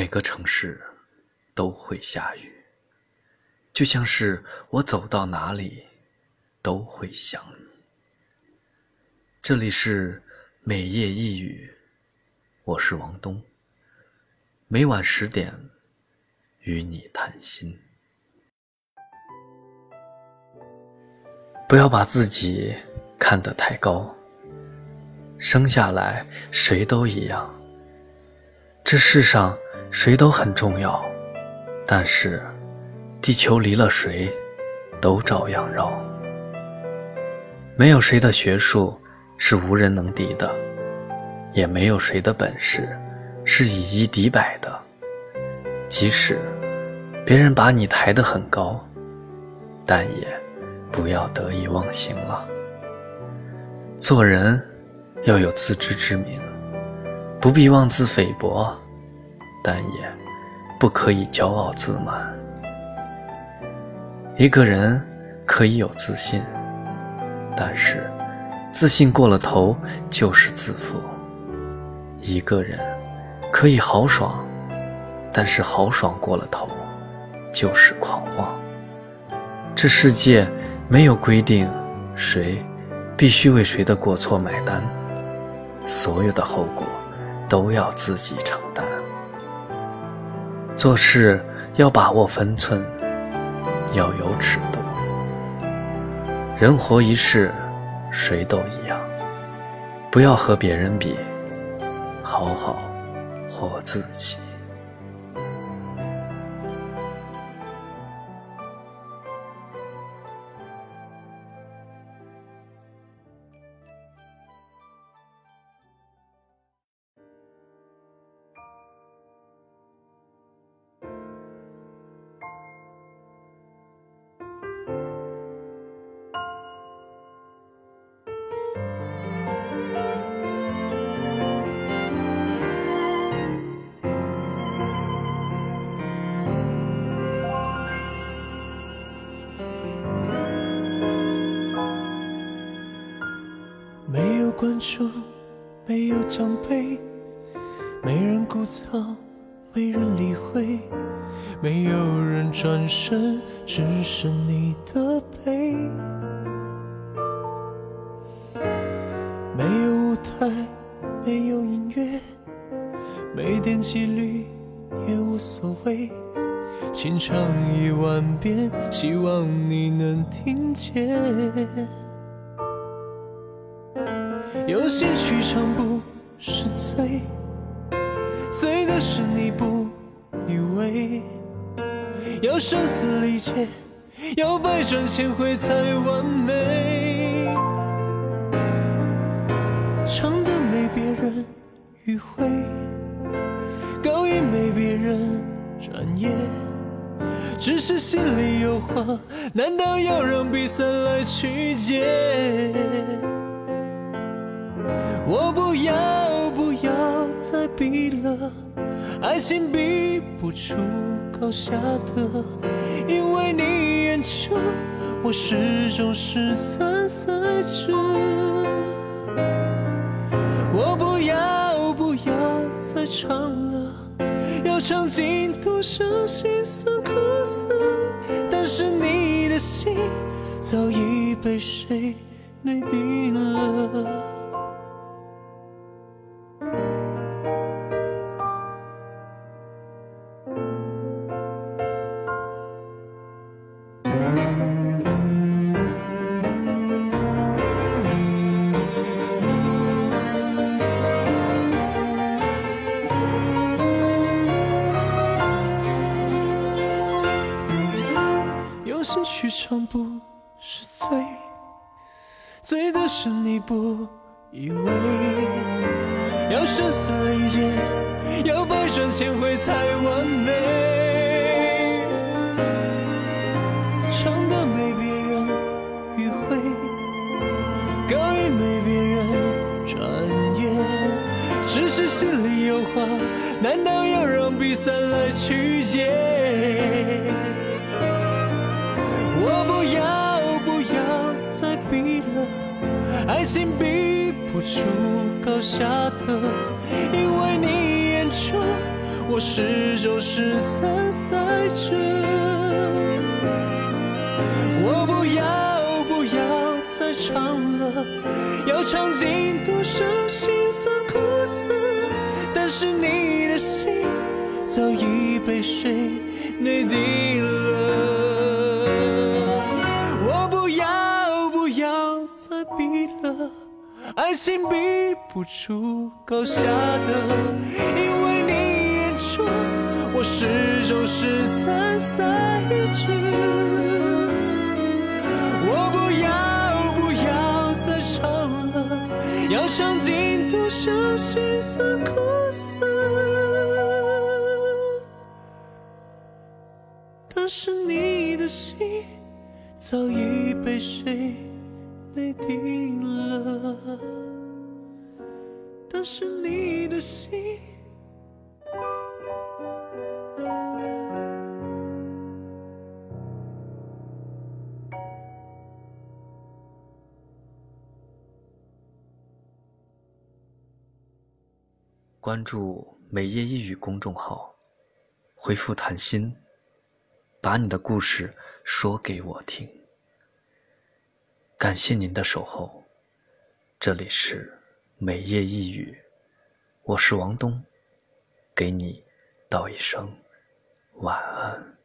每个城市都会下雨，就像是我走到哪里都会想你。这里是每夜一语，我是王东，每晚十点与你谈心。不要把自己看得太高。生下来谁都一样，这世上谁都很重要，但是地球离了谁，都照样绕。没有谁的学术是无人能敌的，也没有谁的本事是以一敌百的。即使别人把你抬得很高，但也不要得意忘形了。做人。要有自知之明，不必妄自菲薄，但也不可以骄傲自满。一个人可以有自信，但是自信过了头就是自负。一个人可以豪爽，但是豪爽过了头就是狂妄。这世界没有规定谁必须为谁的过错买单。所有的后果都要自己承担。做事要把握分寸，要有尺度。人活一世，谁都一样，不要和别人比，好好活自己。没有奖杯，没人鼓噪，没人理会，没有人转身，只剩你的背。没有舞台，没有音乐，没点击率也无所谓，请唱一万遍，希望你能听见。有兴趣唱不是醉，醉的是你不以为要声嘶力竭，要百转千回才完美。唱的没别人迂回，高音没别人专业，只是心里有话，难道要让比赛来曲解？我不要，不要再比了，爱情比不出高下的，因为你眼中我始终是参赛者。我不要，不要再唱了，要唱尽多少心酸苦涩，但是你的心早已被谁内定了。兴趣唱不是醉，醉的是你不以为要声嘶力竭，要百转千回才完美。唱的没别人迂回，高音没别人专业，只是心里有话，难道要让比赛来曲解？我不要，不要再比了，爱情比不出高下的，因为你眼中我始终是散在这。我不要不要再唱了，要唱尽多少心酸苦涩，但是你的心早已被谁内定了。爱情比不出高下的，因为你眼中我始终是散在这。我不要不要再唱了，要唱尽多少心酸苦涩。但是你的心早已被谁泪滴了？但是你的心。关注“每夜一语”公众号，回复“谈心”，把你的故事说给我听。感谢您的守候，这里是“每夜一语”，我是王东，给你道一声晚安。